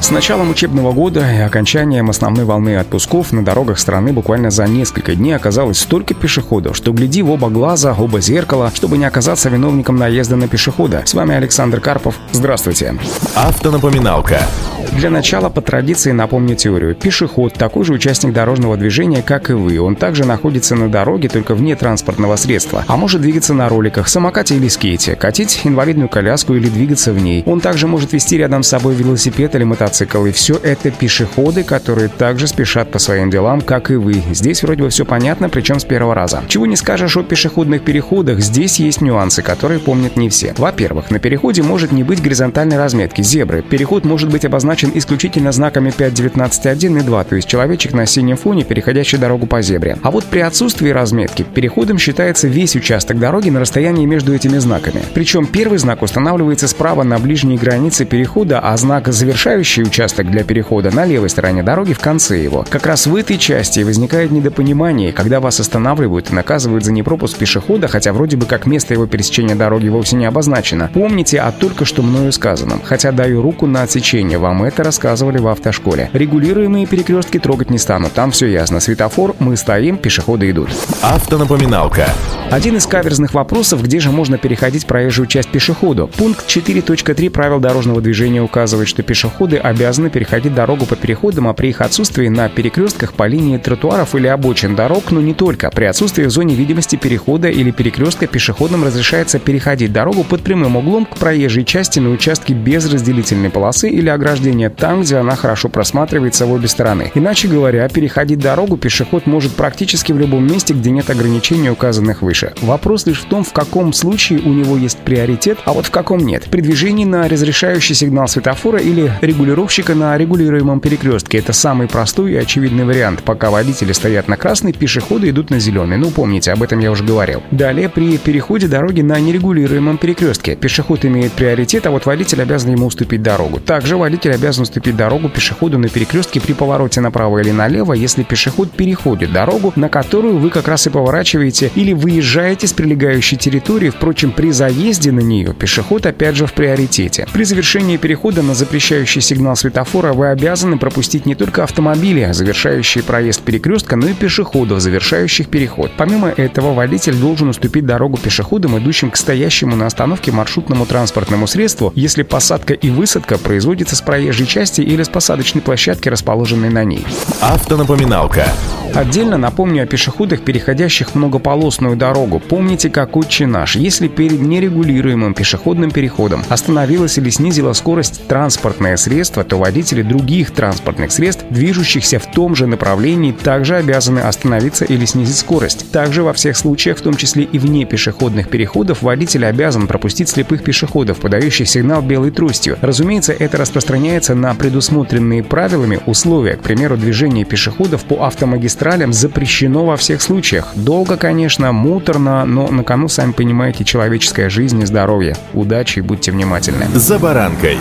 С началом учебного года и окончанием основной волны отпусков на дорогах страны буквально за несколько дней оказалось столько пешеходов, что гляди в оба глаза, оба зеркала, чтобы не оказаться виновником наезда на пешехода. С вами Александр Карпов. Здравствуйте. Автонапоминалка. Для начала по традиции напомню теорию. Пешеход – такой же участник дорожного движения, как и вы. Он также находится на дороге, только вне транспортного средства. А может двигаться на роликах, самокате или скейте, катить инвалидную коляску или двигаться в ней. Он также может вести рядом с собой велосипед или мотоцикл мотоцикл. И все это пешеходы, которые также спешат по своим делам, как и вы. Здесь вроде бы все понятно, причем с первого раза. Чего не скажешь о пешеходных переходах, здесь есть нюансы, которые помнят не все. Во-первых, на переходе может не быть горизонтальной разметки, зебры. Переход может быть обозначен исключительно знаками 5.19.1 и 2, то есть человечек на синем фоне, переходящий дорогу по зебре. А вот при отсутствии разметки переходом считается весь участок дороги на расстоянии между этими знаками. Причем первый знак устанавливается справа на ближней границе перехода, а знак завершающий следующий участок для перехода на левой стороне дороги в конце его. Как раз в этой части возникает недопонимание, когда вас останавливают и наказывают за непропуск пешехода, хотя вроде бы как место его пересечения дороги вовсе не обозначено. Помните о только что мною сказанном. Хотя даю руку на отсечение, вам это рассказывали в автошколе. Регулируемые перекрестки трогать не стану, там все ясно. Светофор, мы стоим, пешеходы идут. Автонапоминалка. Один из каверзных вопросов, где же можно переходить проезжую часть пешеходу. Пункт 4.3 правил дорожного движения указывает, что пешеходы обязаны переходить дорогу по переходам, а при их отсутствии на перекрестках по линии тротуаров или обочин дорог, но не только. При отсутствии в зоне видимости перехода или перекрестка пешеходам разрешается переходить дорогу под прямым углом к проезжей части на участке без разделительной полосы или ограждения там, где она хорошо просматривается в обе стороны. Иначе говоря, переходить дорогу пешеход может практически в любом месте, где нет ограничений, указанных выше. Вопрос лишь в том, в каком случае у него есть приоритет, а вот в каком нет. При движении на разрешающий сигнал светофора или регулировке регулировщика на регулируемом перекрестке. Это самый простой и очевидный вариант. Пока водители стоят на красный, пешеходы идут на зеленый. Ну, помните, об этом я уже говорил. Далее, при переходе дороги на нерегулируемом перекрестке. Пешеход имеет приоритет, а вот водитель обязан ему уступить дорогу. Также водитель обязан уступить дорогу пешеходу на перекрестке при повороте направо или налево, если пешеход переходит дорогу, на которую вы как раз и поворачиваете или выезжаете с прилегающей территории. Впрочем, при заезде на нее пешеход опять же в приоритете. При завершении перехода на запрещающий сигнал сигнал светофора, вы обязаны пропустить не только автомобили, завершающие проезд перекрестка, но и пешеходов, завершающих переход. Помимо этого, водитель должен уступить дорогу пешеходам, идущим к стоящему на остановке маршрутному транспортному средству, если посадка и высадка производится с проезжей части или с посадочной площадки, расположенной на ней. Автонапоминалка. Отдельно напомню о пешеходах, переходящих многополосную дорогу. Помните, как отче наш. Если перед нерегулируемым пешеходным переходом остановилась или снизила скорость транспортное средство, то водители других транспортных средств, движущихся в том же направлении, также обязаны остановиться или снизить скорость. Также во всех случаях, в том числе и вне пешеходных переходов, водитель обязан пропустить слепых пешеходов, подающих сигнал белой тростью. Разумеется, это распространяется на предусмотренные правилами условия, к примеру, движение пешеходов по автомагистрали магистралям запрещено во всех случаях. Долго, конечно, муторно, но на кону, сами понимаете, человеческая жизнь и здоровье. Удачи и будьте внимательны. За баранкой.